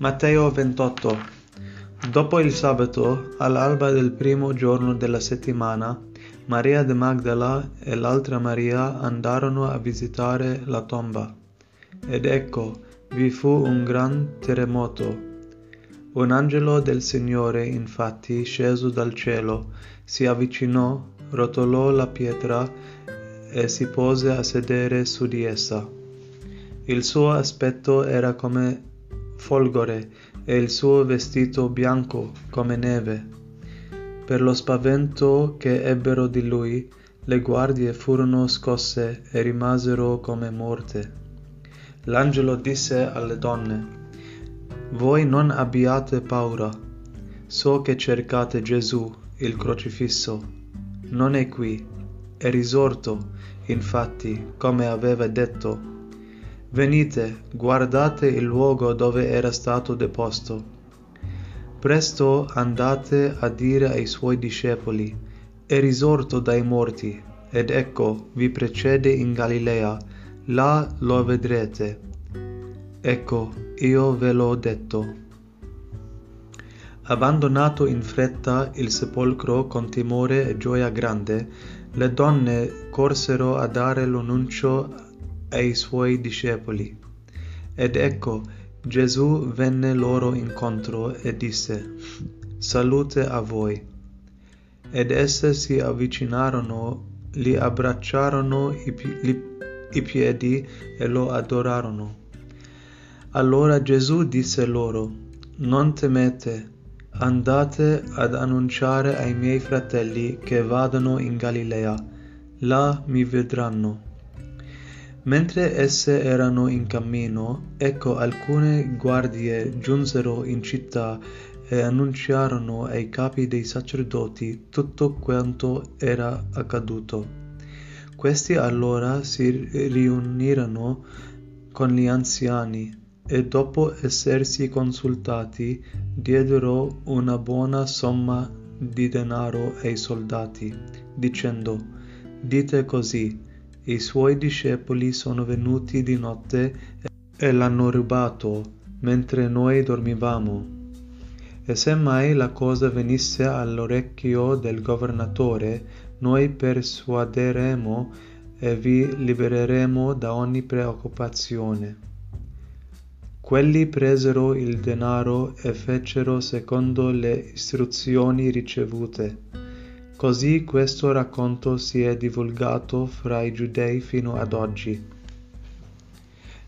Matteo 28 Dopo il sabato, all'alba del primo giorno della settimana, Maria de Magdala e l'altra Maria andarono a visitare la tomba. Ed ecco, vi fu un gran terremoto. Un angelo del Signore, infatti, sceso dal cielo, si avvicinò, rotolò la pietra e si pose a sedere su di essa. Il suo aspetto era come folgore e il suo vestito bianco come neve. Per lo spavento che ebbero di lui, le guardie furono scosse e rimasero come morte. L'angelo disse alle donne, Voi non abbiate paura, so che cercate Gesù, il crocifisso. Non è qui, è risorto, infatti, come aveva detto Venite, guardate il luogo dove era stato deposto. Presto andate a dire ai suoi discepoli, è risorto dai morti, ed ecco, vi precede in Galilea, là lo vedrete. Ecco, io ve l'ho detto. Abbandonato in fretta il sepolcro con timore e gioia grande, le donne corsero a dare l'annuncio ai suoi discepoli. Ed ecco, Gesù venne loro incontro e disse, Salute a voi. Ed esse si avvicinarono, li abbracciarono i, i, i piedi e lo adorarono. Allora Gesù disse loro, Non temete, andate ad annunciare ai miei fratelli che vadano in Galilea, là mi vedranno. Mentre esse erano in cammino, ecco alcune guardie giunsero in città e annunciarono ai capi dei sacerdoti tutto quanto era accaduto. Questi allora si riunirono con gli anziani e dopo essersi consultati diedero una buona somma di denaro ai soldati, dicendo Dite così, i suoi discepoli sono venuti di notte e l'hanno rubato mentre noi dormivamo. E se mai la cosa venisse all'orecchio del governatore, noi persuaderemo e vi libereremo da ogni preoccupazione. Quelli presero il denaro e fecero secondo le istruzioni ricevute. Così questo racconto si è divulgato fra i giudei fino ad oggi.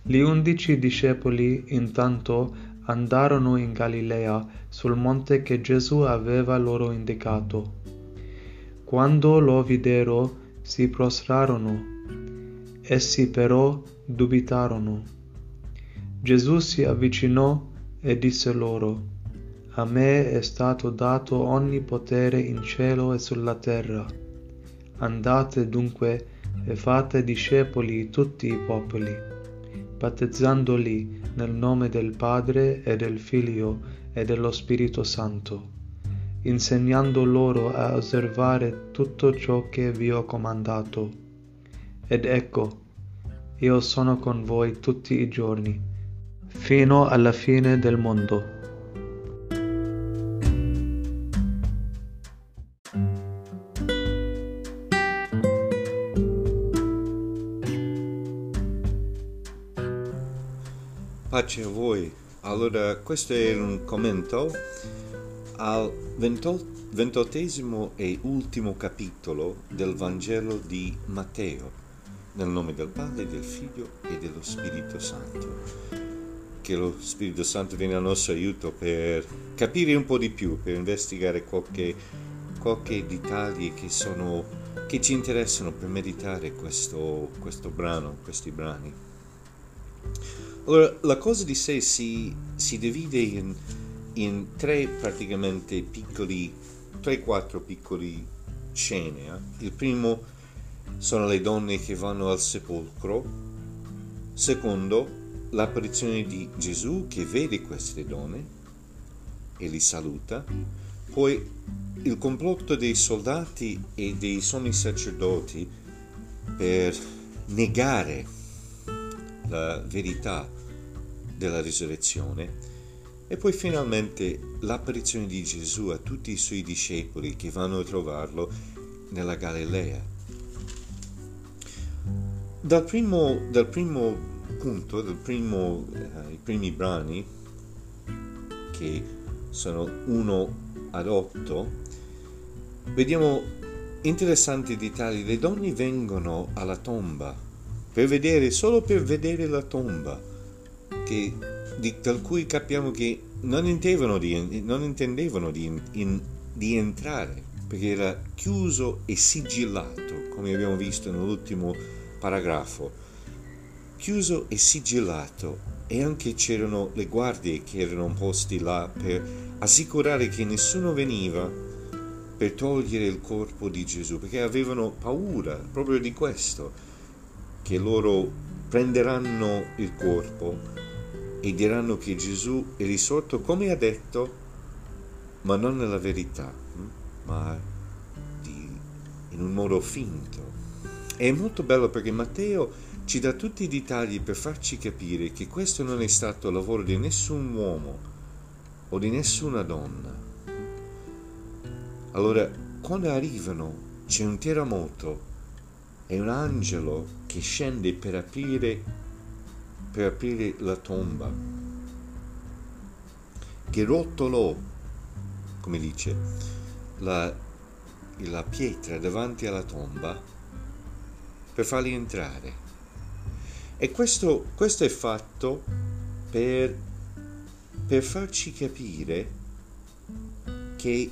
Gli undici discepoli intanto andarono in Galilea sul monte che Gesù aveva loro indicato. Quando lo videro si prostrarono, essi però dubitarono. Gesù si avvicinò e disse loro, a me è stato dato ogni potere in cielo e sulla terra. Andate dunque e fate discepoli tutti i popoli, battezzandoli nel nome del Padre e del Figlio e dello Spirito Santo, insegnando loro a osservare tutto ciò che vi ho comandato. Ed ecco, io sono con voi tutti i giorni, fino alla fine del mondo. Pace a voi. Allora, questo è un commento al ventottesimo e ultimo capitolo del Vangelo di Matteo, nel nome del Padre, del Figlio e dello Spirito Santo. Che lo Spirito Santo viene a nostro aiuto per capire un po' di più, per investigare qualche, qualche dettagli che, sono, che ci interessano per meditare questo, questo brano, questi brani. Allora, la cosa di sé si, si divide in, in, tre praticamente piccoli, tre quattro piccoli scene. Eh? Il primo sono le donne che vanno al sepolcro. Secondo, l'apparizione di Gesù che vede queste donne e li saluta. Poi il complotto dei soldati e dei sommi sacerdoti per negare la verità della risurrezione e poi finalmente l'apparizione di Gesù a tutti i suoi discepoli che vanno a trovarlo nella Galilea. Dal primo, dal primo punto, primo, eh, primi brani, che sono 1 ad 8, vediamo interessanti dettagli. Le donne vengono alla tomba per vedere, solo per vedere la tomba, che, di, dal cui capiamo che non intendevano di, non intendevano di, in, di entrare, perché era chiuso e sigillato, come abbiamo visto nell'ultimo paragrafo. Chiuso e sigillato e anche c'erano le guardie che erano posti là per assicurare che nessuno veniva per togliere il corpo di Gesù, perché avevano paura proprio di questo, che loro prenderanno il corpo e diranno che Gesù è risorto come ha detto, ma non nella verità, hm? ma di, in un modo finto. È molto bello perché Matteo ci dà tutti i dettagli per farci capire che questo non è stato il lavoro di nessun uomo o di nessuna donna. Allora, quando arrivano, c'è un terremoto e un angelo che scende per aprire per aprire la tomba, che rotolò, come dice, la, la pietra davanti alla tomba per farli entrare. E questo, questo è fatto per, per farci capire che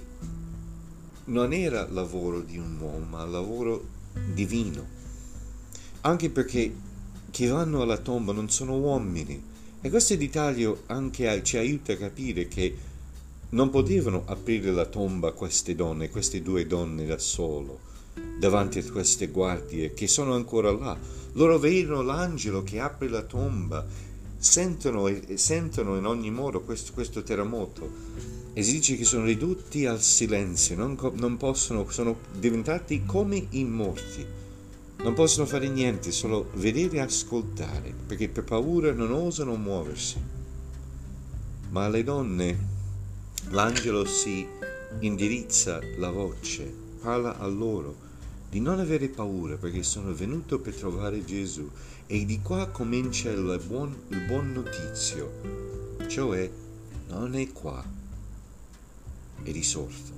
non era lavoro di un uomo, ma lavoro divino. Anche perché che vanno alla tomba non sono uomini. E questo dettaglio anche ci aiuta a capire che non potevano aprire la tomba queste donne, queste due donne da solo, davanti a queste guardie che sono ancora là. Loro vedono l'angelo che apre la tomba, sentono, sentono in ogni modo questo, questo terremoto e si dice che sono ridotti al silenzio, non, non possono, sono diventati come i morti non possono fare niente, solo vedere e ascoltare, perché per paura non osano muoversi. Ma alle donne l'angelo si indirizza la voce, parla a loro di non avere paura perché sono venuto per trovare Gesù e di qua comincia il buon, il buon notizio, cioè non è qua, è risorto,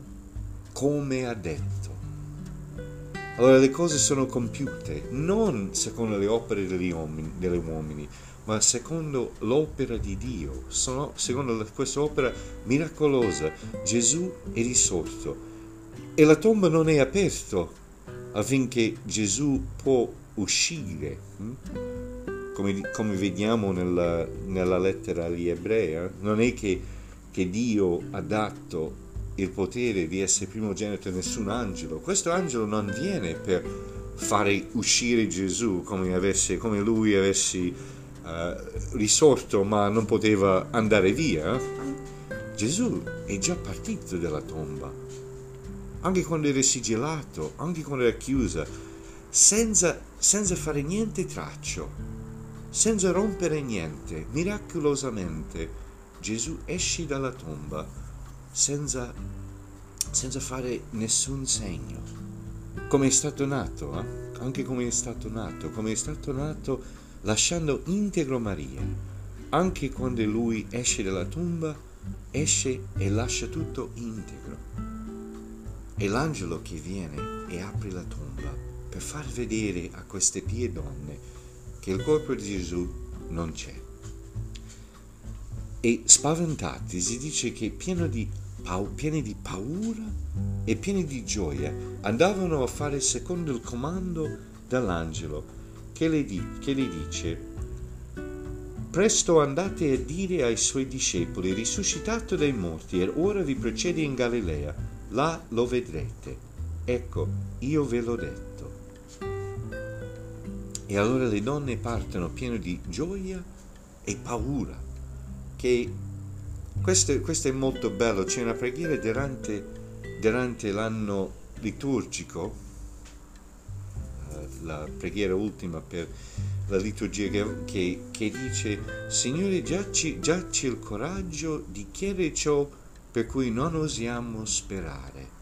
come ha detto. Allora le cose sono compiute non secondo le opere degli uomini, degli uomini ma secondo l'opera di Dio, sono, secondo questa opera miracolosa. Gesù è risorto e la tomba non è aperta affinché Gesù può uscire. Hm? Come, come vediamo nella, nella, lettera agli ebrei, eh? non è che, che Dio ha dato il potere di essere primogenito nessun angelo. Questo angelo non viene per fare uscire Gesù come, avesse, come lui avesse uh, risorto ma non poteva andare via. Gesù è già partito dalla tomba, anche quando era sigillato, anche quando era chiusa, senza, senza fare niente traccio, senza rompere niente, miracolosamente Gesù esce dalla tomba senza, senza fare nessun segno, come è stato nato, eh? anche come è stato nato, come è stato nato lasciando integro Maria, anche quando lui esce dalla tomba, esce e lascia tutto integro. È l'angelo che viene e apre la tomba per far vedere a queste pie donne che il corpo di Gesù non c'è. E spaventati si dice che pieno di pieni di paura e pieni di gioia, andavano a fare secondo il comando dell'angelo che le, di, che le dice Presto andate a dire ai suoi discepoli, risuscitato dai morti, e ora vi procede in Galilea, là lo vedrete. Ecco, io ve l'ho detto. E allora le donne partono piene di gioia e paura, che questo, questo, è molto bello, c'è una preghiera durante, durante l'anno liturgico, uh, la preghiera ultima per la liturgia che, che, dice Signore giacci, giacci il coraggio di chiedere ciò per cui non osiamo sperare.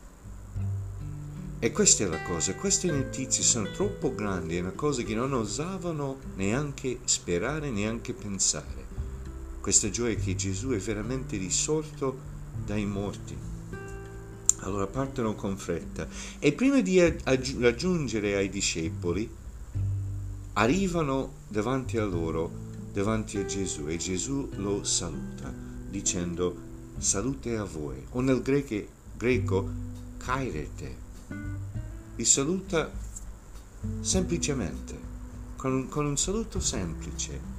E questa è la cosa, queste notizie sono troppo grandi, è una cosa che non osavano neanche sperare, neanche pensare. Questa gioia che Gesù è veramente risorto dai morti. Allora partono con fretta. E prima di raggiungere ai discepoli arrivano davanti a loro, davanti a Gesù e Gesù lo saluta dicendo salute a voi. O nel greco, greco kairete li saluta semplicemente, con con un saluto semplice,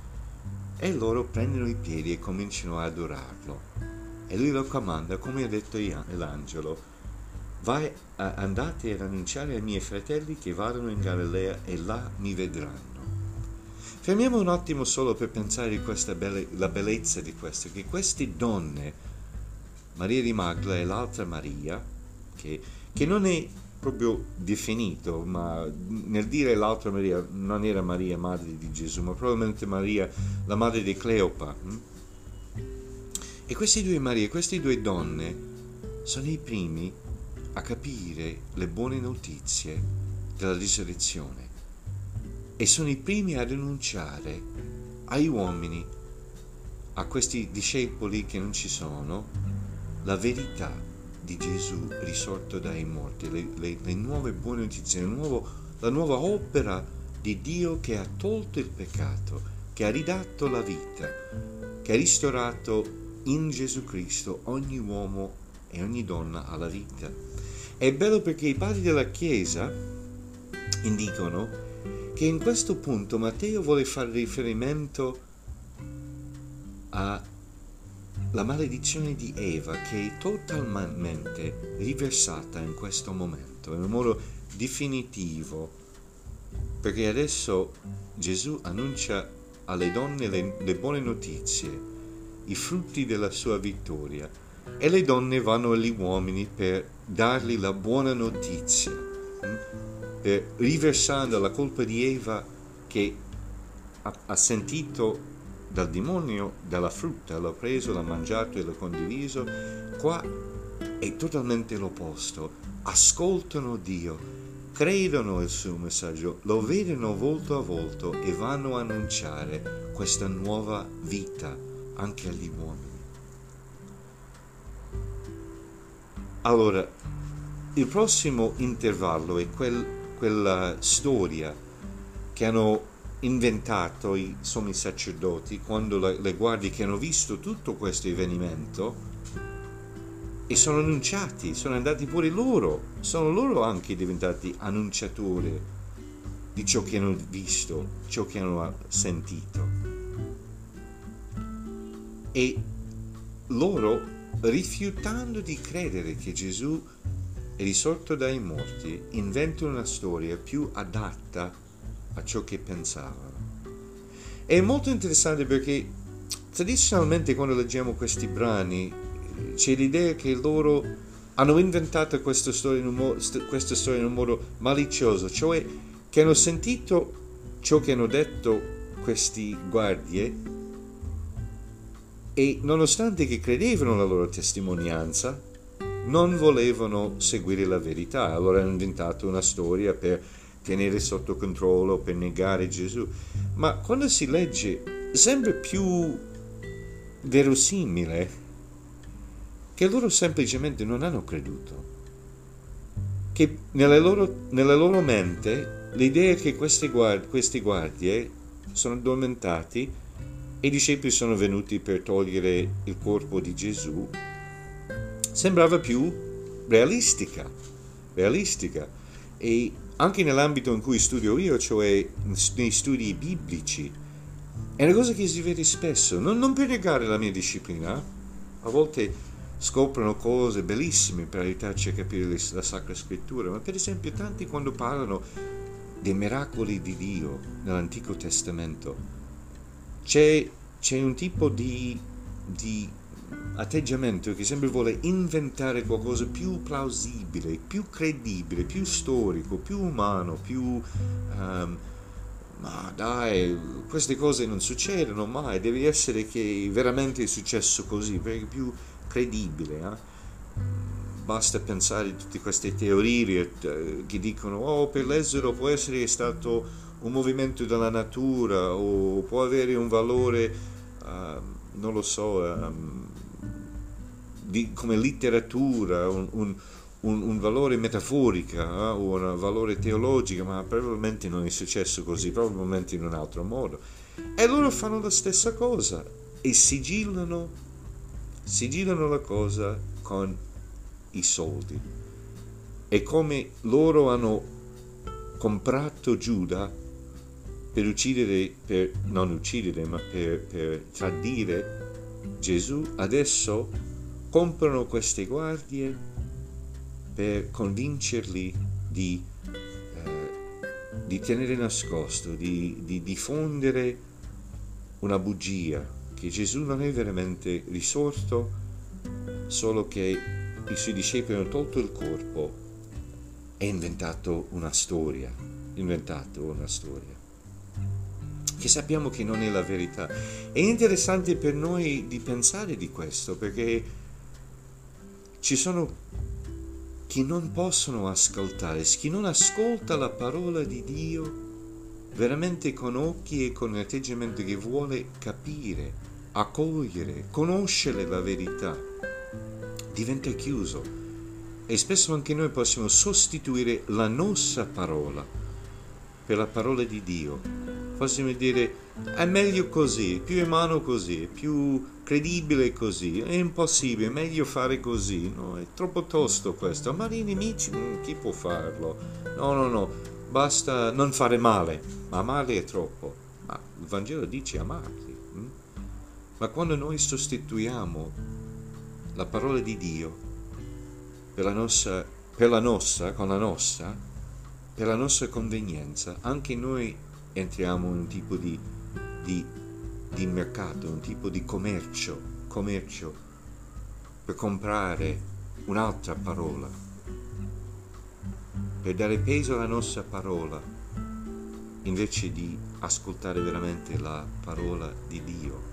e loro prendono i piedi e cominciano a adorarlo. E lui lo comanda, come ha detto l'angelo, vai, andate ad annunciare ai miei fratelli che vadano in Galilea e là mi vedranno. Fermiamo un attimo solo per pensare a questa belle, la bellezza di questo, che queste donne, Maria di Magdala e l'altra Maria, che, che non è proprio definito, ma nel dire l'altra Maria non era Maria madre di Gesù, ma probabilmente Maria la madre di Cleopa. Hm? E queste due Marie, queste due donne sono i primi a capire le buone notizie della risurrezione e sono i primi a rinunciare ai uomini, a questi discepoli che non ci sono, la verità di Gesù risorto dai morti, le, le, le nuove buone notizie, nuovo, la nuova opera di Dio che ha tolto il peccato, che ha ridato la vita, che ha ristorato in Gesù Cristo ogni uomo e ogni donna alla vita. È bello perché i padri della Chiesa indicano che in questo punto Matteo vuole fare riferimento a la maledizione di Eva che è totalmente riversata in questo momento, in un modo definitivo, perché adesso Gesù annuncia alle donne le, le buone notizie, i frutti della sua vittoria, e le donne vanno agli uomini per dargli la buona notizia, hm? per riversando la colpa di Eva che ha, ha sentito dal demonio, dalla frutta, l'ho preso, l'ho mangiato e l'ho condiviso. Qua è totalmente l'opposto. Ascoltano Dio, credono il suo messaggio, lo vedono volto a volto e vanno a annunciare questa nuova vita anche agli uomini. Allora, il prossimo intervallo è quel, quella storia che hanno inventato i sommi sacerdoti quando le, le guardie che hanno visto tutto questo avvenimento e sono annunciati, sono andati pure loro, sono loro anche diventati annunciatori di ciò che hanno visto, ciò che hanno sentito. E loro, rifiutando di credere che Gesù è risorto dai morti, inventano una storia più adatta a ciò che pensavano. È molto interessante perché tradizionalmente quando leggiamo questi brani c'è l'idea che loro hanno inventato questa storia in un, mo- questa storia in un modo malizioso, cioè che hanno sentito ciò che hanno detto questi guardie e nonostante che credevano alla loro testimonianza, non volevano seguire la verità, allora hanno inventato una storia per tenere sotto controllo, per negare Gesù. Ma quando si legge sembra più verosimile che loro semplicemente non hanno creduto. Che nella loro, nella loro mente l'idea che questi, guard, questi guardie sono addormentati e i discepoli sono venuti per togliere il corpo di Gesù sembrava più realistica, realistica. E anche nell'ambito in cui studio io, cioè nei studi biblici, è una cosa che si vede spesso, non, non per negare la mia disciplina, a volte scoprono cose bellissime per aiutarci a capire la Sacra Scrittura, ma per esempio tanti quando parlano dei miracoli di Dio nell'Antico Testamento, c'è, c'è un tipo di, di atteggiamento che sempre vuole inventare qualcosa più plausibile, più credibile, più storico, più umano, più um, ma dai, queste cose non succedono mai, deve essere che veramente è successo così, perché è più credibile. Eh? Basta pensare a tutte queste teorie eh, che dicono, oh, per l'esero può essere stato un movimento della natura o può avere un valore, uh, non lo so, um, di, come letteratura, un, un un, un valore metaforico eh, un valore teologico, ma probabilmente non è successo così, probabilmente in un altro modo. E loro fanno la stessa cosa e sigillano, sigillano la cosa con i soldi. E come loro hanno comprato Giuda per uccidere, per non uccidere, ma per, per tradire Gesù, adesso comprano queste guardie per convincerli di, eh, di tenere nascosto, di, di diffondere una bugia, che Gesù non è veramente risorto, solo che i suoi discepoli hanno tolto il corpo e inventato una storia, inventato una storia che sappiamo che non è la verità. È interessante per noi di pensare di questo perché ci sono chi non possono ascoltare, chi non ascolta la parola di Dio veramente con occhi e con un atteggiamento che vuole capire, accogliere, conoscere la verità, diventa chiuso. E spesso anche noi possiamo sostituire la nostra parola per la parola di Dio. Possiamo dire è meglio così, è più umano così, è più credibile così, è impossibile, è meglio fare così, no? È troppo tosto questo. Amare i nemici, chi può farlo? No, no, no, basta non fare male, ma amare è troppo. Ma il Vangelo dice amarli. Hm? Ma quando noi sostituiamo la parola di Dio per la nostra, per la nostra con la nostra, per la nostra convenienza, anche noi entriamo in un tipo di, di di mercato, un tipo di commercio, commercio per comprare un'altra parola, per dare peso alla nostra parola, invece di ascoltare veramente la parola di Dio.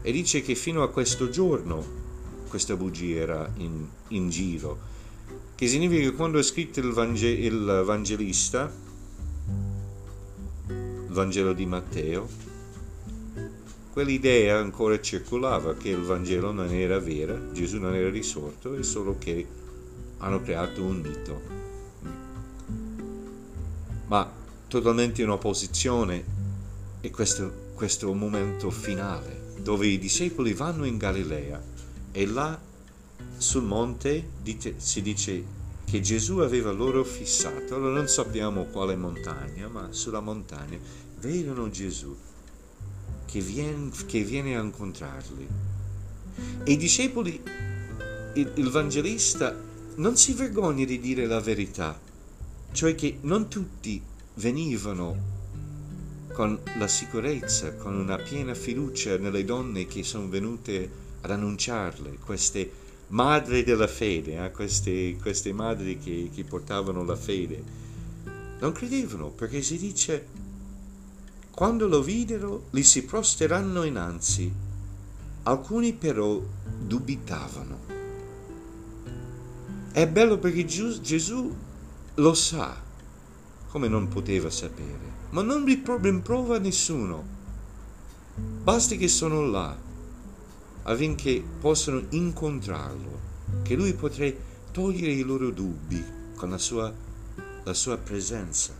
E dice che fino a questo giorno questa bugia era in, in giro, che significa che quando è scritto il, Vange- il Vangelista, Vangelo di Matteo, quell'idea ancora circolava che il Vangelo non era vero, Gesù non era risorto, è solo che hanno creato un mito. Ma totalmente in opposizione è questo, questo momento finale, dove i discepoli vanno in Galilea e là sul monte si dice che Gesù aveva loro fissato, allora non sappiamo quale montagna, ma sulla montagna vedono Gesù che viene, che viene a incontrarli. E i discepoli, il, il Vangelista non si vergogna di dire la verità, cioè che non tutti venivano con la sicurezza, con una piena fiducia nelle donne che sono venute ad annunciarle, queste madri della fede, eh, queste, queste, madri che, che portavano la fede. Non credevano perché si dice quando lo videro, gli si prosteranno innanzi. Alcuni però dubitavano. È bello perché Gesù lo sa, come non poteva sapere, ma non riprova nessuno. Basta che sono là, affinché possano incontrarlo, che lui potrà togliere i loro dubbi con la sua, la sua presenza.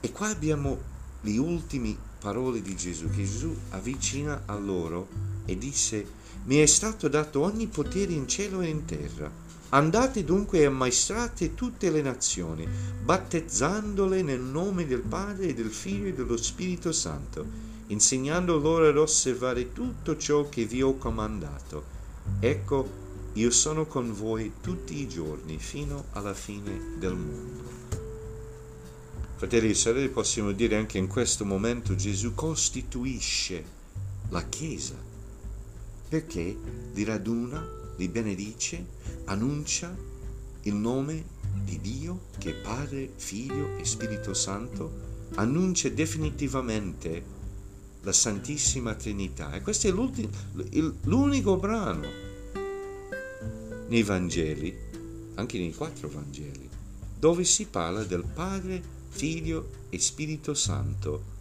E qua abbiamo le ultime parole di Gesù, che Gesù avvicina a loro e disse, mi è stato dato ogni potere in cielo e in terra. Andate dunque e ammaestrate tutte le nazioni, battezzandole nel nome del Padre e del Figlio e dello Spirito Santo, insegnando loro ad osservare tutto ciò che vi ho comandato. Ecco, io sono con voi tutti i giorni fino alla fine del mondo. Fratelli e sorelle, possiamo dire anche in questo momento Gesù costituisce la Chiesa perché li raduna, li benedice, annuncia il nome di Dio che è Padre, Figlio e Spirito Santo annuncia definitivamente la Santissima Trinità. E questo è l'unico brano nei Vangeli, anche nei quattro Vangeli, dove si parla del Padre, Figlio e Spirito Santo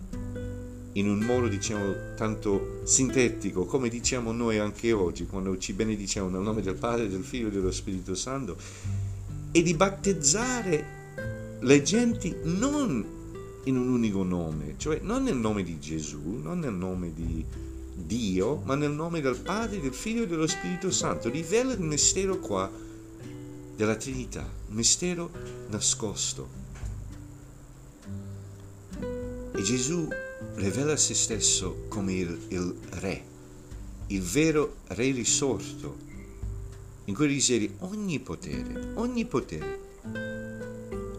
in un modo diciamo tanto sintetico come diciamo noi anche oggi quando ci benediciamo nel nome del Padre, del Figlio e dello Spirito Santo e di battezzare le genti non in un unico nome, cioè non nel nome di Gesù, non nel nome di Dio, ma nel nome del Padre, del Figlio e dello Spirito Santo. Rivela il mistero qua della Trinità, un mistero nascosto. E Gesù rivela se stesso come il, il Re, il vero Re risorto, in cui risiede ogni potere, ogni potere.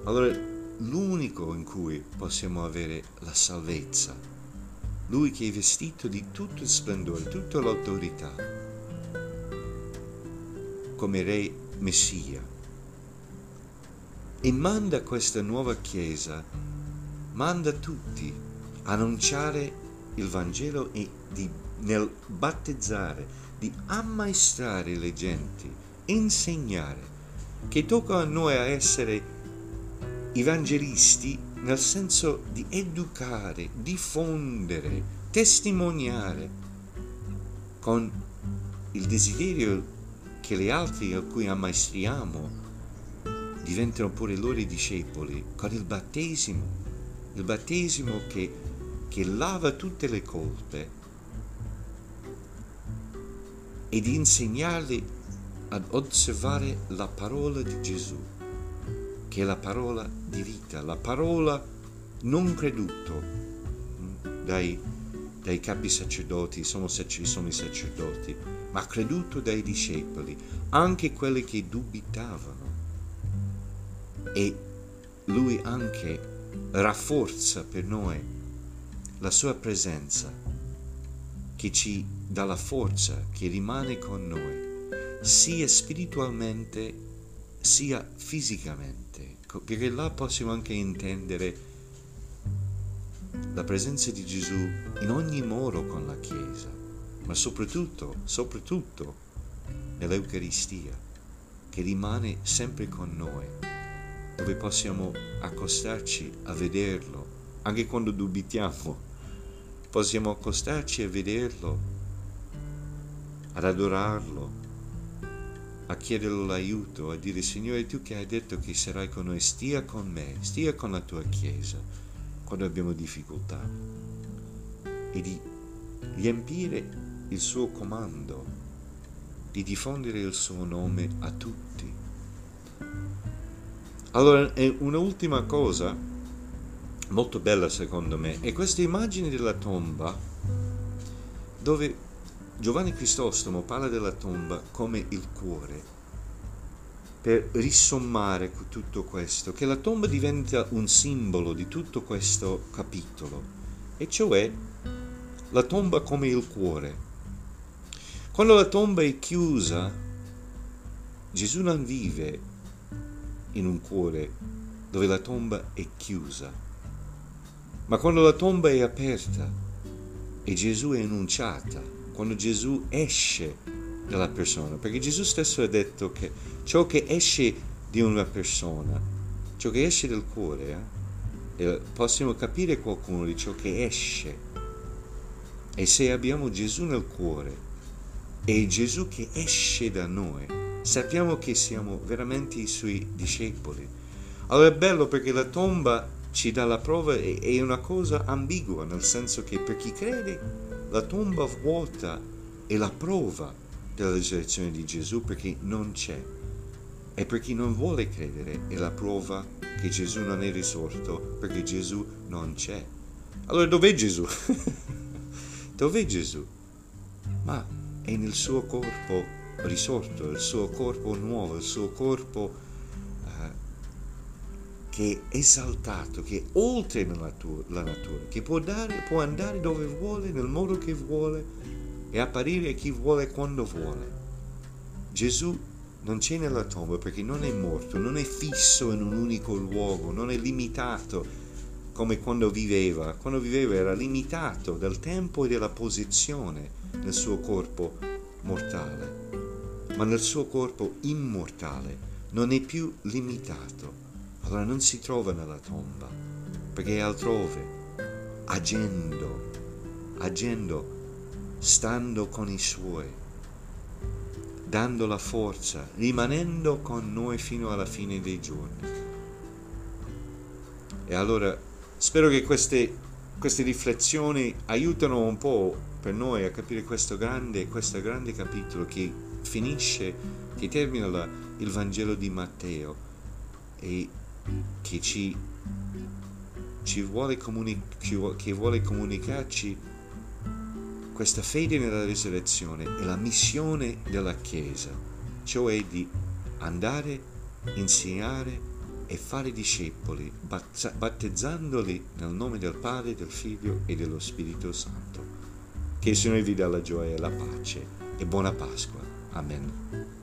Allora, l'unico in cui possiamo avere la salvezza, lui che è vestito di tutto il splendore, tutta l'autorità, come Re Messia, e manda questa nuova Chiesa, manda tutti a annunciare il Vangelo e di, nel battezzare, di ammaestrare le genti, insegnare, che tocca a noi a essere evangelisti nel senso di educare, diffondere, testimoniare con il desiderio che gli altri a cui ammaestriamo diventano pure i loro discepoli, con il battesimo, il battesimo che, che lava tutte le colpe e di insegnarli ad osservare la parola di Gesù che è la parola di vita, la parola non creduto dai, dai capi sacerdoti, sono, sono i sacerdoti, ma creduto dai discepoli, anche quelli che dubitavano. E lui anche rafforza per noi la sua presenza, che ci dà la forza, che rimane con noi, sia spiritualmente sia fisicamente, perché là possiamo anche intendere la presenza di Gesù in ogni modo con la Chiesa, ma soprattutto, soprattutto nell'Eucaristia, che rimane sempre con noi, dove possiamo accostarci a vederlo, anche quando dubitiamo, possiamo accostarci a vederlo, ad adorarlo, a chiederlo l'aiuto, a dire Signore tu che hai detto che sarai con noi, stia con me, stia con la tua Chiesa quando abbiamo difficoltà e di riempire il suo comando, di diffondere il suo nome a tutti. Allora, un'ultima cosa molto bella secondo me è questa immagine della tomba dove Giovanni Crisostomo parla della tomba come il cuore, per risommare tutto questo, che la tomba diventa un simbolo di tutto questo capitolo, e cioè la tomba come il cuore. Quando la tomba è chiusa, Gesù non vive in un cuore dove la tomba è chiusa, ma quando la tomba è aperta e Gesù è enunciata, quando Gesù esce dalla persona, perché Gesù stesso ha detto che ciò che esce di una persona, ciò che esce dal cuore, eh, possiamo capire qualcuno di ciò che esce. E se abbiamo Gesù nel cuore e Gesù che esce da noi, sappiamo che siamo veramente i suoi discepoli. Allora è bello perché la tomba ci dà la prova, è una cosa ambigua, nel senso che per chi crede la tomba vuota è la prova della risurrezione di Gesù perché non c'è. E per chi non vuole credere è la prova che Gesù non è risorto perché Gesù non c'è. Allora dov'è Gesù? dov'è Gesù? Ma è nel suo corpo risorto, il suo corpo nuovo, il suo corpo che è esaltato, che è oltre la natura, la natura che può, dare, può andare dove vuole, nel modo che vuole e apparire a chi vuole quando vuole. Gesù non c'è nella tomba perché non è morto, non è fisso in un unico luogo, non è limitato come quando viveva. Quando viveva era limitato dal tempo e dalla posizione nel suo corpo mortale, ma nel suo corpo immortale non è più limitato. Allora non si trova nella tomba, perché è altrove, agendo, agendo, stando con i suoi, dando la forza, rimanendo con noi fino alla fine dei giorni. E allora spero che queste, queste riflessioni aiutano un po' per noi a capire questo grande, questo grande capitolo che finisce, che termina il Vangelo di Matteo e che ci, ci vuole, comunic- che vuole comunicarci questa fede nella risurrezione è la missione della Chiesa, cioè di andare, insegnare e fare discepoli, battezzandoli nel nome del Padre, del Figlio e dello Spirito Santo. Che il Signore vi dà la gioia e la pace e buona Pasqua. 아멘.